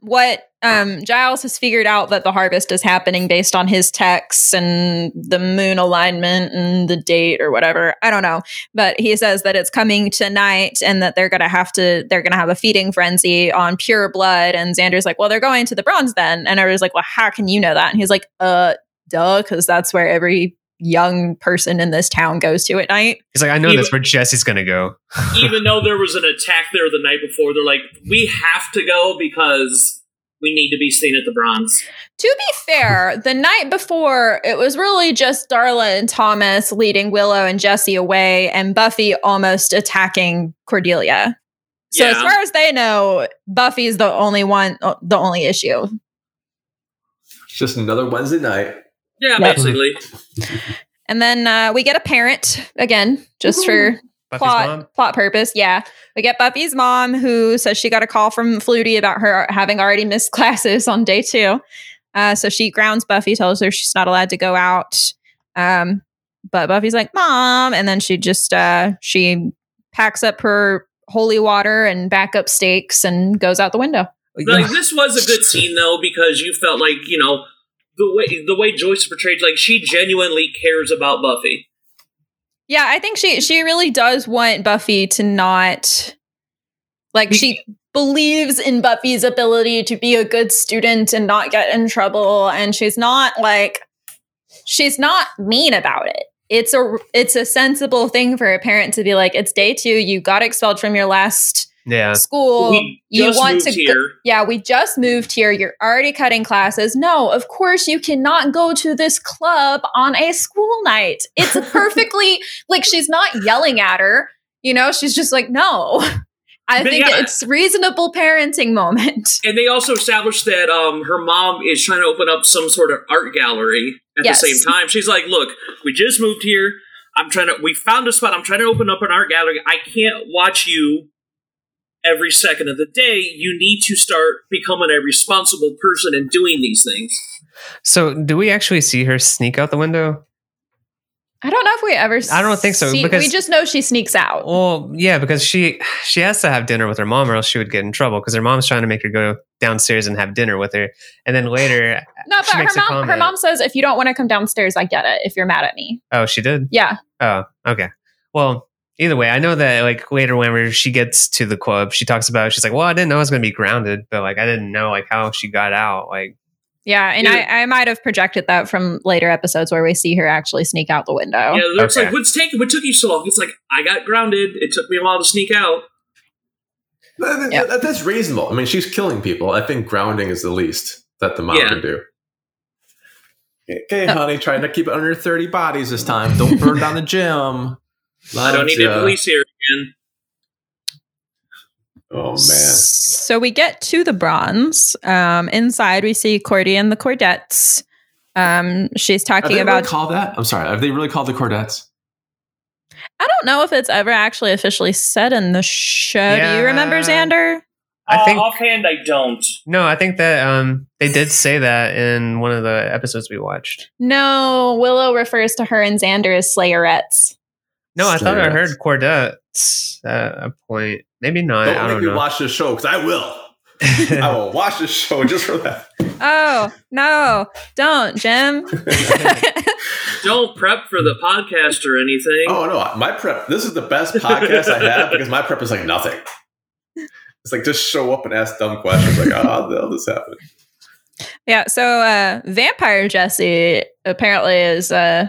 what um, Giles has figured out that the harvest is happening based on his texts and the moon alignment and the date or whatever. I don't know, but he says that it's coming tonight and that they're gonna have to they're gonna have a feeding frenzy on pure blood. And Xander's like, well, they're going to the bronze then, and everybody's like, well, how can you know that? And he's like, uh, duh, because that's where every young person in this town goes to at night. He's like, I know Even- that's where Jesse's gonna go. Even though there was an attack there the night before, they're like, we have to go because we need to be seen at the Bronze. To be fair, the night before, it was really just Darla and Thomas leading Willow and Jesse away, and Buffy almost attacking Cordelia. So, as far as they know, Buffy's the only one, the only issue. It's just another Wednesday night. Yeah, Yep. basically. And then uh, we get a parent again, just for Buffy's plot mom. plot purpose. Yeah, we get Buffy's mom who says she got a call from Flutie about her having already missed classes on day two. Uh, so she grounds Buffy, tells her she's not allowed to go out. Um, but Buffy's like, "Mom," and then she just uh, she packs up her holy water and backup stakes and goes out the window. Like this was a good scene though because you felt like you know the way the way Joyce portrayed like she genuinely cares about Buffy. Yeah, I think she she really does want Buffy to not like she believes in Buffy's ability to be a good student and not get in trouble and she's not like she's not mean about it. It's a it's a sensible thing for a parent to be like it's day 2 you got expelled from your last Yeah. school. we you want moved to go- yeah, we just moved here. You're already cutting classes. No, of course you cannot go to this club on a school night. It's perfectly like she's not yelling at her. You know, she's just like, no. I But think yeah. it's reasonable parenting moment. And they also established that um, her mom is trying to open up some sort of art gallery at Yes. the same time. She's like, "Look, we just moved here. I'm trying to. We found a spot. I'm trying to open up an art gallery. I can't watch you every second of the day. You need to start becoming a responsible person and doing these things." So, do we actually see her sneak out the window? I don't know if we ever I don't think so, see- because- we just know she sneaks out. Well, yeah, because she she has to have dinner with her mom, or else she would get in trouble. Because her mom's trying to make her go downstairs and have dinner with her, and then later, No, but her makes a mom her mom says if you don't want to come downstairs, I get it. If you're mad at me. oh, she did. Yeah. Oh, okay. Well, either way, I know that like later, whenever she gets to the club, she talks about she's like, "Well, I didn't know I was going to be grounded, but like I didn't know like how she got out." Like, Yeah, and Yeah. I, I might have projected that from later episodes where we see her actually sneak out the window. Yeah, it's Okay. like, "What's taking? What took you so long?" It's like, "I got grounded. It took me a while to sneak out." That- Yeah. that- that's reasonable. I mean, she's killing people. I think grounding is the least that the mom Yeah. can do. Okay, oh. honey, trying to keep it under 30 bodies this time. Don't burn down the gym. I don't need the Love police here again. Oh, man. So we get to the bronze. Um, inside, we see Cordy and the Cordettes. Um, she's Are talking they about. really called that? I'm sorry. Have they really called the Cordettes? I don't know if it's ever actually officially said in the show. Do you remember, Xander? I think- Uh, offhand, I don't. no, I think that um they did say that in one of the episodes we watched. No, Willow refers to her and Xander as Slayerettes. No, I thought I heard Cordettes at a point. Maybe not. Don't I make don't me know. watch this show because I will. I will watch this show just for that. Oh no! Don't, Jim. Don't prep for the podcast or anything. Oh no, my prep. This is the best podcast I have because my prep is like nothing. It's like just show up and ask dumb questions. Like, oh, how the hell this happened? Yeah, so uh Vampire Jesse apparently is uh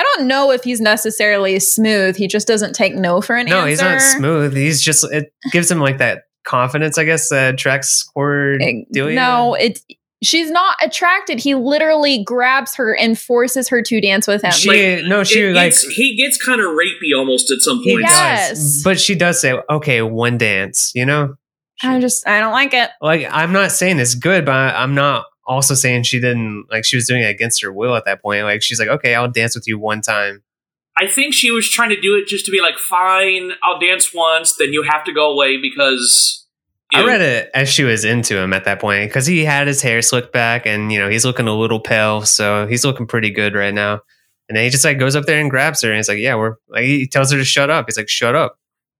I don't know if he's necessarily smooth. He just doesn't take no for an no, answer. he's not smooth. He's just it gives him like that confidence, I guess, that attracts Cordelia. No, it she's not attracted. He literally grabs her and forces her to dance with him. she no, she It like he gets kind of rapey almost at some he point. Does, Yes. but she does say, "Okay, one dance." You know, I just I don't like it. like I'm not saying it's good, but I'm not also saying she didn't like she was doing it against her will at that point. Like she's like, "Okay, I'll dance with you one time." I think she was trying to do it just to be like, fine, I'll dance once, then you have to go away because. I read it as she was into him at that point because he had his hair slicked back and you know he's looking a little pale, so he's looking pretty good right now. And then he just like goes up there and grabs her and he's like, "Yeah, we're." Like, he tells her to shut up. He's like, "Shut up,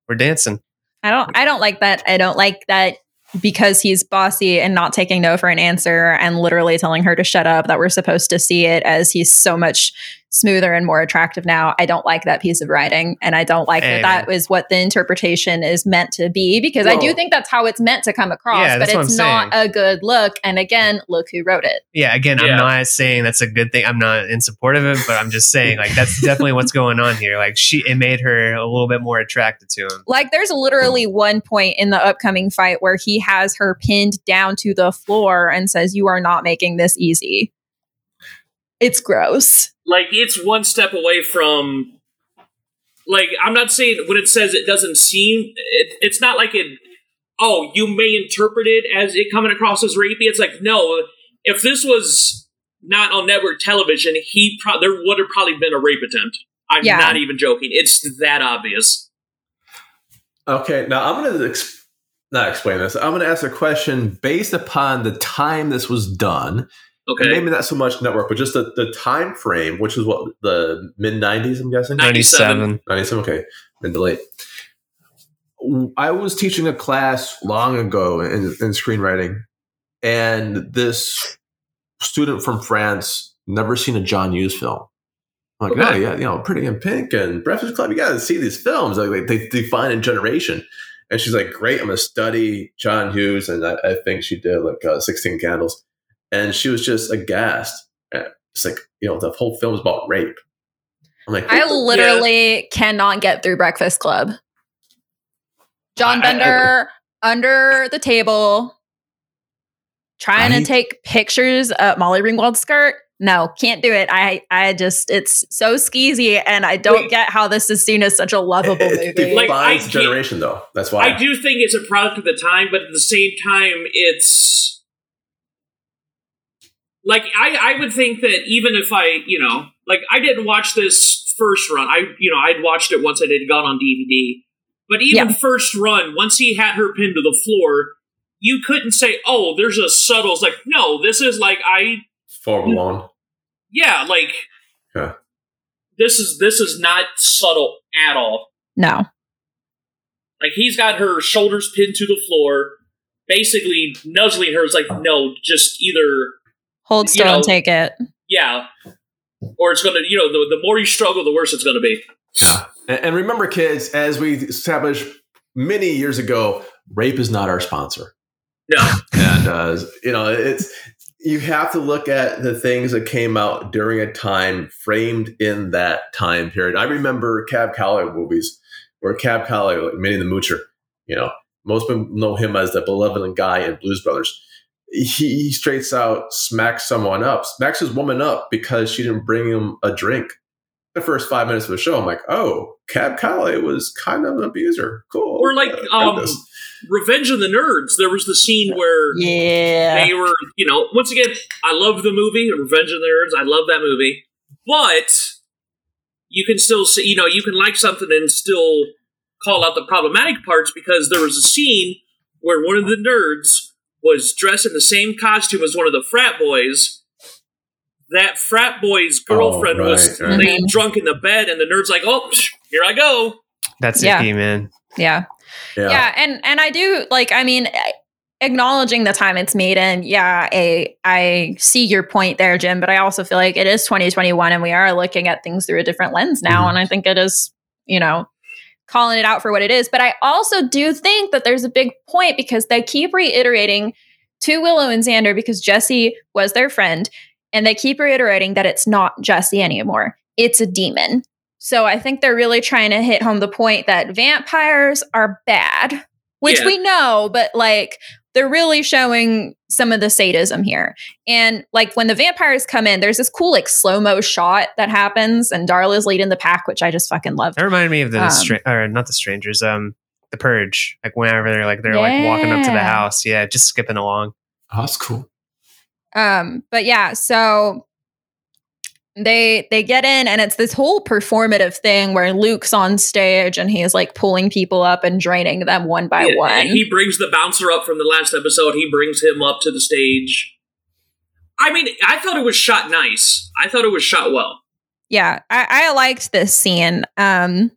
we're dancing." I don't I don't like that. I don't like that because he's bossy and not taking no for an answer and literally telling her to shut up that we're supposed to see it as he's so much smoother and more attractive now. I don't like that piece of writing, and I don't like Hey, that that is what the interpretation is meant to be because I do think that's how it's meant to come across, Yeah, but that's what it's I'm not a good look. And again, look who wrote it. Yeah, again, Yeah. I'm not saying that's a good thing. I'm not in support of it, but I'm just saying like that's definitely what's going on here. Like she, it made her a little bit more attracted to him. Like, there's literally one point in the upcoming fight where he has her pinned down to the floor and says, You are not making this easy. It's gross. like it's one step away from like i'm not saying when it says it doesn't seem it, it's not like it oh you may interpret it as it coming across as rapey it's like no if this was not on network television he pro- there would have probably been a rape attempt i'm Yeah. not even joking it's that obvious Okay, now I'm going to ex- not explain this. I'm going to ask a question based upon the time this was done. Okay And maybe not so much network, but just the, the time frame, which is what the mid 90s, I'm guessing. 97. 97, okay, mid to late. I was teaching a class long ago in, in screenwriting, and this student from France never seen a John Hughes film. I'm like, Okay. oh yeah, you know, Pretty in Pink and Breakfast Club. You got to see these films. Like they define a generation. And she's like, great, I'm gonna study John Hughes, and I, I think she did like uh, Sixteen Candles, and she was just aghast. It's like you know, the whole film is about rape. I'm like, I what the- literally cannot get through Breakfast Club. John I- I- Bender under the table trying I- to take pictures of Molly Ringwald's skirt. No, can't do it. I I just it's so skeezy and I don't Wait. get how this is seen as such a lovable it, movie. it Like, defines I a can't- generation, though. That's why. I do think it's a product of the time, but at the same time, it's like I, I would think that even if I, you know, like I didn't watch this first run. I, you know, I'd watched it once it had gone on DVD. But even Yeah. first run, once he had her pinned to the floor, you couldn't say, "Oh, there's a subtle." It's like, no, this is like I, Full blown. Mm. yeah, like Yeah. this is this is not subtle at all. no. Like he's got her shoulders pinned to the floor, basically nuzzling her. It's like, no, just either Hold You still know, and take it. yeah, or it's gonna, you know, the, the more you struggle, the worse it's gonna be. And, and remember, kids, as we established many years ago, rape is not our sponsor. No, And uh, you know, it's you have to look at the things that came out during a time framed in that time period. I remember Cab Calloway movies where Cab Calloway, like Minnie the Moocher, you know, most people know him as the benevolent guy in Blues Brothers. He, he straights out smacks someone up, smacks his woman up because she didn't bring him a drink. The first five minutes of the show, I'm like, oh, Cab Calloway was kind of an abuser. Cool. Or like, Uh, um, goodness. Revenge of the Nerds. There was the scene where Yeah. they were, you know, once again, I love the movie Revenge of the Nerds. I love that movie, but you can still see, you know, you can like something and still call out the problematic parts because there was a scene where one of the nerds was dressed in the same costume as one of the frat boys. That frat boy's girlfriend right, was right. laying drunk in the bed, and the nerd's like, "Oh, psh, here I go." That's Yeah. icky, man. Yeah. yeah and and i do like i mean acknowledging the time it's made and yeah a i see your point there jim but i also feel like it is 2021 and we are looking at things through a different lens now Mhm. and i think it is you know calling it out for what it is. But i also do think that there's a big point because they keep reiterating to willow and xander because jesse was their friend and they keep reiterating that it's not jesse anymore. It's a demon. So I think they're really trying to hit home the point that vampires are bad, which Yeah. we know, but like they're really showing some of the sadism here. And like when the vampires come in, there's this cool like slow mo shot that happens, and Darla's leading the pack, which I just fucking love. That reminded me of the Um, stra- or not the strangers, um, the purge. Like whenever they're like they're like walking up to the house, yeah, just skipping along. Oh, that's cool. Um, but yeah, so they they get in and it's this whole performative thing where Luke's on stage and he's like pulling people up and draining them one by Yeah, one. and he brings the bouncer up from the last episode. He brings him up to the stage. I mean, I thought it was shot nice. I thought it was shot well. yeah I, I liked this scene um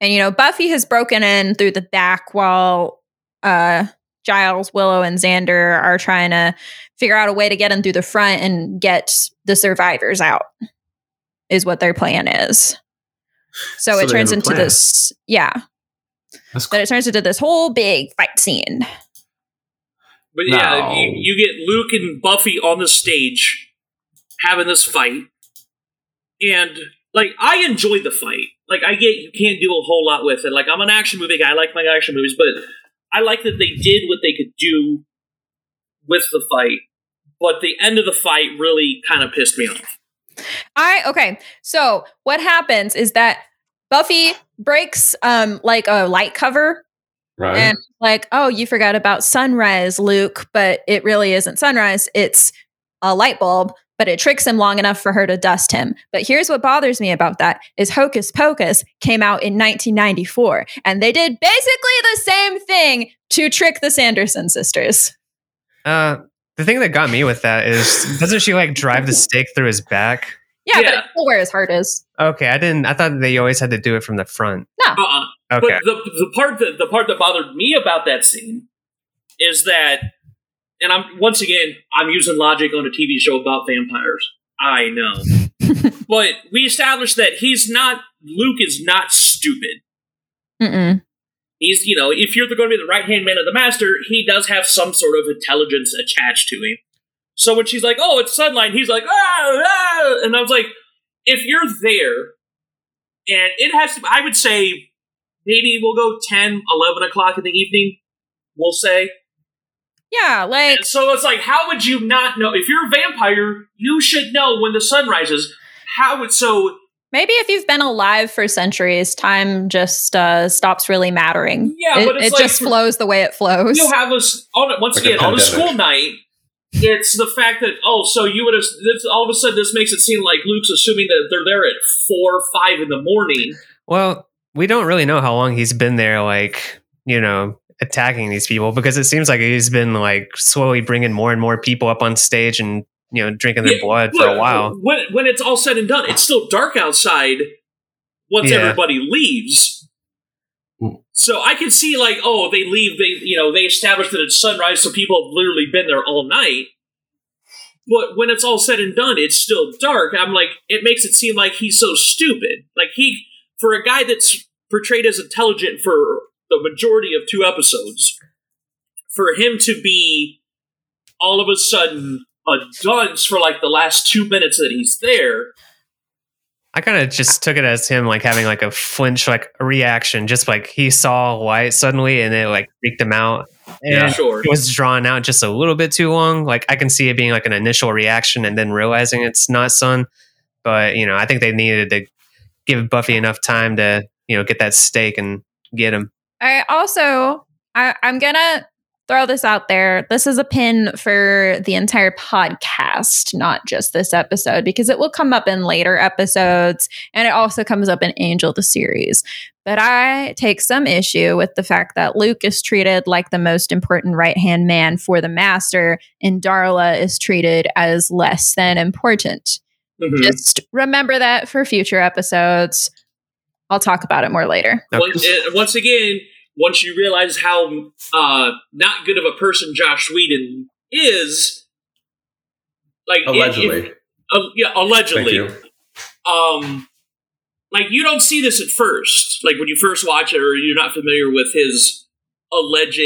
and you know buffy has broken in through the back while uh giles willow and xander are trying to figure out a way to get in through the front and get the survivors out is what their plan is. So, So it turns into plan. this, yeah. That's But it turns into this whole big fight scene. But yeah, No. you, you get Luke and Buffy on the stage having this fight, and like I enjoyed the fight. Like I get you can't do a whole lot with it. Like I'm an action movie guy. I like my action movies, but I like that they did what they could do with the fight. But the end of the fight really kind of pissed me off. I okay. So what happens is that Buffy breaks um like a light cover right. and like, oh, you forgot about sunrise, Luke, but it really isn't sunrise. It's a light bulb, but it tricks him long enough for her to dust him. But here's what bothers me about that is Hocus Pocus came out in 1994 and they did basically the same thing to trick the Sanderson sisters. Uh, the thing that got me with that is, doesn't she like drive the stake through his back? Yeah, Yeah. but it's still where his heart is. Okay, I didn't. I thought they always had to do it from the front. Uh-uh. Okay, But the the part that the part that bothered me about that scene is that, and I'm once again I'm using logic on a TV show about vampires. I know, but we established that he's not. Luke is not stupid. Mm-mm. He's you know if you're going to be the right hand man of the master, he does have some sort of intelligence attached to him. So when she's like, "Oh, it's sunlight," he's like, "Ah, ah," and I was like, if you're there, and it has to, I would say maybe we'll go 10, 11 o'clock in the evening, we'll say. Yeah, like And so it's like, how would you not know? If you're a vampire, you should know when the sun rises. How would, so, Maybe if you've been alive for centuries, time just uh, stops really mattering. Yeah, it, but it's it like just flows the way it flows. You'll have us, on, once Like a again, on a school night, it's the fact that, oh, so you would have, all of a sudden this makes it seem like Luke's assuming that they're there at 4 or 5 in the morning. well, we don't really know how long he's been there, like you know, attacking these people because it seems like he's been like slowly bringing more and more people up on stage and you know drinking their Yeah, blood for a while. When, when it's all said and done, it's still dark outside once Yeah. everybody leaves. Hmm. So I can see like, oh, they leave. They you know they establish that it's sunrise, so people have literally been there all night. But when it's all said and done, it's still dark. I'm like, it makes it seem like he's so stupid. Like he, for a guy that's portrayed as intelligent for the majority of two episodes, for him to be all of a sudden a dunce for like the last two minutes that he's there. I kind of just took it as him like having like a flinch, like a reaction, just like he saw light suddenly and it like freaked him out. And Yeah. Sure. it was drawn out just a little bit too long. Like I can see it being like an initial reaction and then realizing it's not Sun. But you know, I think they needed to give Buffy enough time to you know get that stake and get him. I also I, I'm gonna throw this out there. This is a pin for the entire podcast, not just this episode, because it will come up in later episodes and it also comes up in Angel the series. But I take some issue with the fact that Luke is treated like the most important right hand man for the master, and Darla is treated as less than important. Mhm. Just remember that for future episodes. I'll talk about it more later. Once, uh, once again, once you realize how uh, not good of a person Joss Whedon is, like it- Allegedly. it- uh, yeah, allegedly. um like you don't see this at first like when you first watch it or you're not familiar with his alleged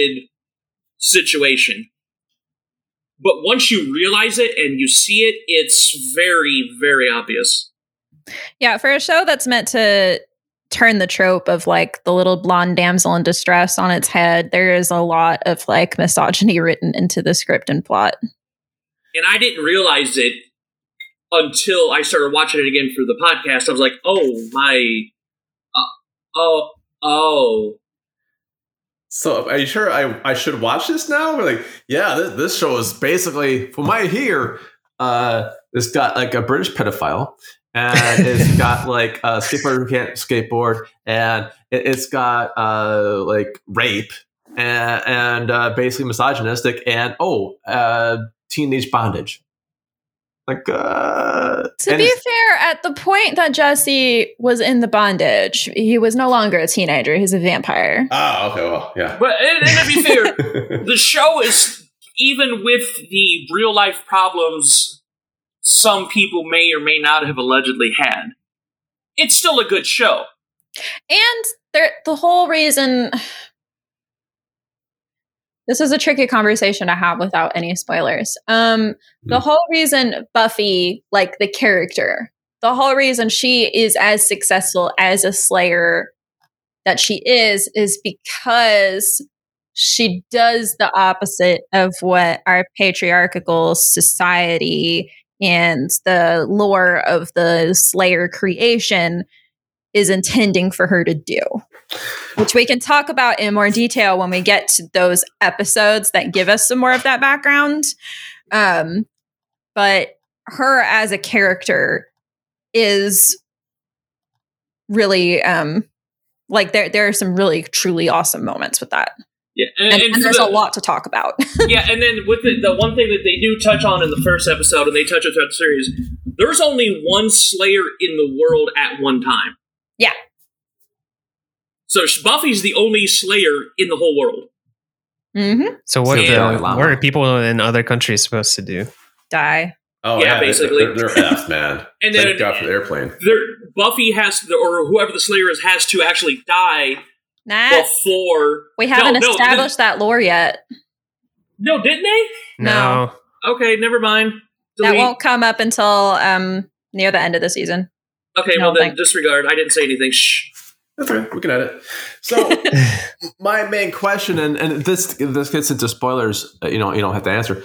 situation but once you realize it and you see it it's very very obvious Yeah, for a show that's meant to turn the trope of like the little blonde damsel in distress on its head, there is a lot of like misogyny written into the script and plot. and i didn't realize it until i started watching it again for the podcast i was like oh my uh, oh oh So, are you sure I, I should watch this now? We're like, yeah, this, this show is basically, from what I hear, uh, it's got like a British pedophile, and it's got like a skateboarder who can't skateboard, and it, it's got uh, like rape, and, and uh, basically misogynistic, and oh, uh, teenage bondage. Like, uh, To be fair, at the point that Jesse was in the bondage, he was no longer a teenager, he's a vampire. oh, okay, well, yeah. but and, and to be fair the show is even with the real life problems some people may or may not have allegedly had. It's still a good show. And there, the whole reason this is a tricky conversation to have without any spoilers. Um, the Mm. whole reason Buffy, like the character, the whole reason she is as successful as a Slayer that she is, is because she does the opposite of what our patriarchal society and the lore of the Slayer creation is intending for her to do, which we can talk about in more detail when we get to those episodes that give us some more of that background. Um, but her as a character is really um, like there there are some really truly awesome moments with that, Yeah, and, and for there's the- a lot to talk about. yeah, and then with the, the one thing that they do touch on in the first episode, and they touch it throughout the series, there's only one Slayer in the world at one time. Yeah. So Buffy's the only Slayer in the whole world. hmm So what, So the, what are people in other countries supposed to do? Die. Oh Yeah, they- basically. they're, they're effed, man. And Thank then- God for the airplane. There, Buffy has to, or whoever the Slayer is, has to actually die Nah, before. we haven't no, no, established that lore yet. No, didn't they? No. Okay, never mind. That won't come up until um, near the end of the season. Okay, no, well then thank- disregard. I didn't say anything. Shh. That's okay. We can edit. So my main question, and, and this this gets into spoilers. uh, You know, you don't have to answer.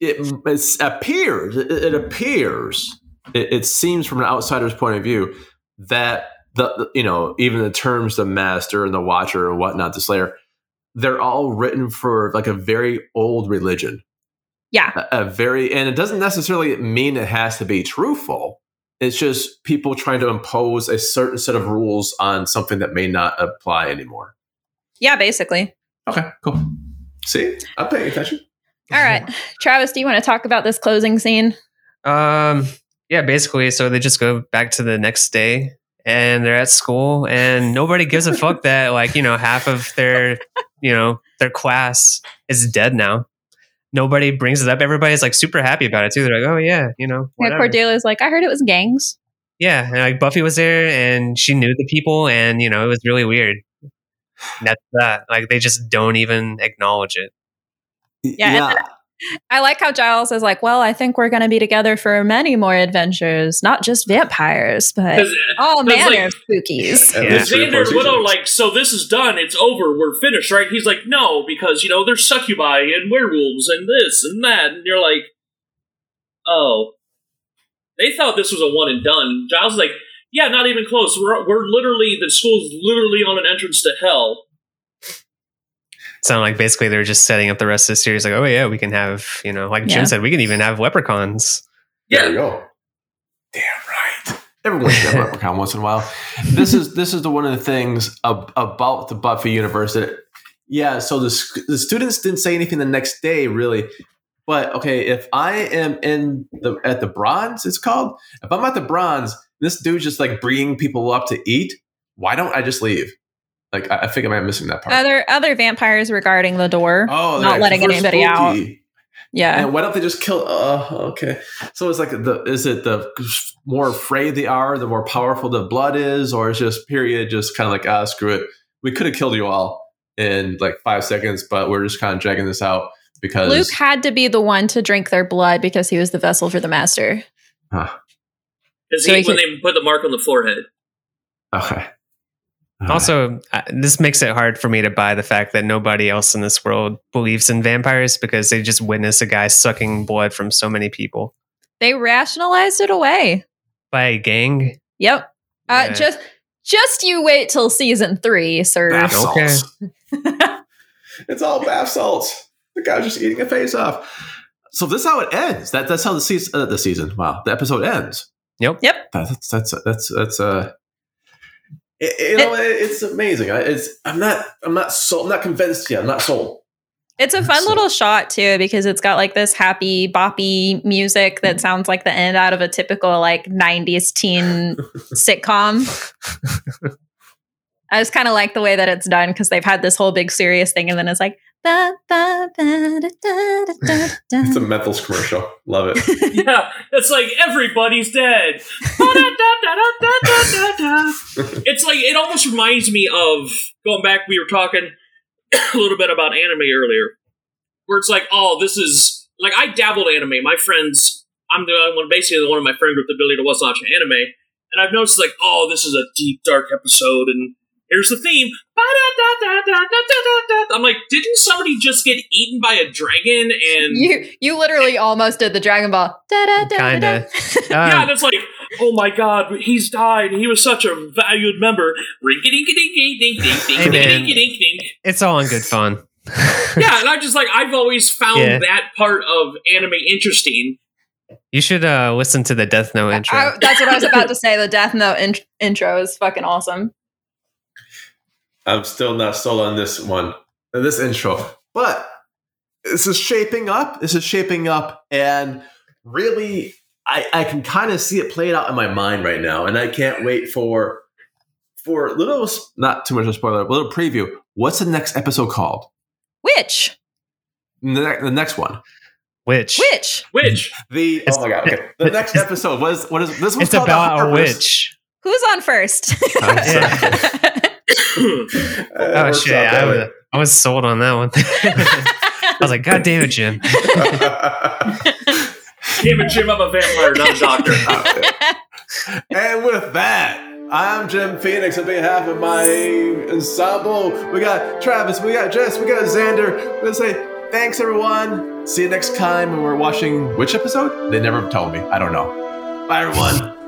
It, it appears. It, it appears. It, it seems from an outsider's point of view that the, the you know even the terms the master and the watcher and whatnot, the slayer, they're all written for like a very old religion. Yeah. a, a very, and it doesn't necessarily mean it has to be truthful. It's just people trying to impose a certain set of rules on something that may not apply anymore. Yeah, basically. Okay, cool. See, I'm paying attention. All right. Travis, do you want to talk about this closing scene? Um, yeah, basically. So they just go back to the next day and they're at school and nobody gives a fuck that like, you know, half of their, you know, their class is dead now. Nobody brings it up. Everybody's like super happy about it too. They're like, oh yeah, you know, Yeah. Cordelia's like, I heard it was gangs. yeah. And like Buffy was there and she knew the people and, you know, it was really weird. And that's that. Like they just don't even acknowledge it. Yeah, and I like how Giles is like, well, I think we're going to be together for many more adventures, not just vampires, but uh, all manner like- of spookies. At Yeah. least Xander four Willow like, so this is done. It's over. We're finished, right? He's like, no, because you know there's succubi and werewolves and this and that, and you're like, oh, they thought this was a one and done. Giles is like, yeah, not even close. We're we're literally the school's literally on an entrance to hell. Sound like basically they're just setting up the rest of the series. Like, oh yeah, we can have, you know, like Yeah. Jim said, we can even have leprechauns. There Yeah, you go. Damn right. Everyone should have a leprechaun once in a while. This is this is the one of the things ab- about the Buffy universe that, yeah. So the sc- the students didn't say anything the next day, really. But okay, if I am in the at the bronze, it's called. If I'm at the bronze, this dude's just like bringing people up to eat. Why don't I just leave? Like I, I think I am missing that part. Other other vampires regarding the door, oh, not they're letting super anybody out. Yeah, And why don't they just kill? Uh, okay. So it's like the is it the more afraid they are, the more powerful the blood is, or it's just period, just kind of like ah, screw it. We could have killed you all in like five seconds, but we're just kind of dragging this out because Luke had to be the one to drink their blood because he was the vessel for the master. Huh. because So he when could- they put the mark on the forehead. okay. Also, uh, this makes it hard for me to buy the fact that nobody else in this world believes in vampires because they just witness a guy sucking blood from so many people They rationalized it away. by a gang. Yep. Uh, Yeah. Just just you wait till season three, sir. bath Okay. salts. it's all bath salts. The guy's just eating a face off. So this is how it ends. That that's how the season. Uh, the season. Wow, the episode ends. Yep. Yep. That, that's that's that's that's uh. It- you know, it, it's amazing. I, it's I'm not I'm not sold. I'm not convinced yet. I'm not sold. It's a fun So- little shot too because it's got like this happy boppy music that sounds like the end out of a typical like 90s teen sitcom. I just kind of like the way that it's done because they've had this whole big serious thing and then it's like It's a Mentos commercial. Love it. yeah, it's like everybody's dead. It's like it almost reminds me of going back. We were talking a little bit about anime earlier, where it's like, oh, this is like I dabbled anime. My friends, I'm the only one, basically the one in my friend group that ability to watch anime, and I've noticed like, oh, this is a deep, dark episode, and Here's the theme. I'm like, didn't somebody just get eaten by a dragon? And you, you literally almost did the Dragon Ball. Kind of. Uh, yeah, that's like, oh my god, he's died. He was such a valued member. It's all in good fun. yeah, and I'm just like I've always found yeah. that part of anime interesting. You should uh, listen to the Death Note intro. I, that's what I was about to say. The Death Note in- intro is fucking awesome. I'm still not sold on this one. this intro. But this is shaping up. This is shaping up, and really, I, I can kind of see it played out in my mind right now, and I can't wait for for a little, not too much of a spoiler, a little preview. What's the next episode called? Which? The, ne- the next one. Which? Which? Which The oh It's- oh my god. Okay. The next episode. What is what is this? One's It's called about On a witch. Who's on first? I'm sorry. It Oh shit! I was, I was sold on that one. I was like, God damn it, Jim. way. damn it, Jim, I'm a vampire, not a doctor. and with that, I'm Jim Phoenix on behalf of my ensemble. We got Travis, we got Jess, we got Xander. We're gonna say thanks everyone. See you next time when we're watching which episode? They never told me. I don't know. Bye everyone.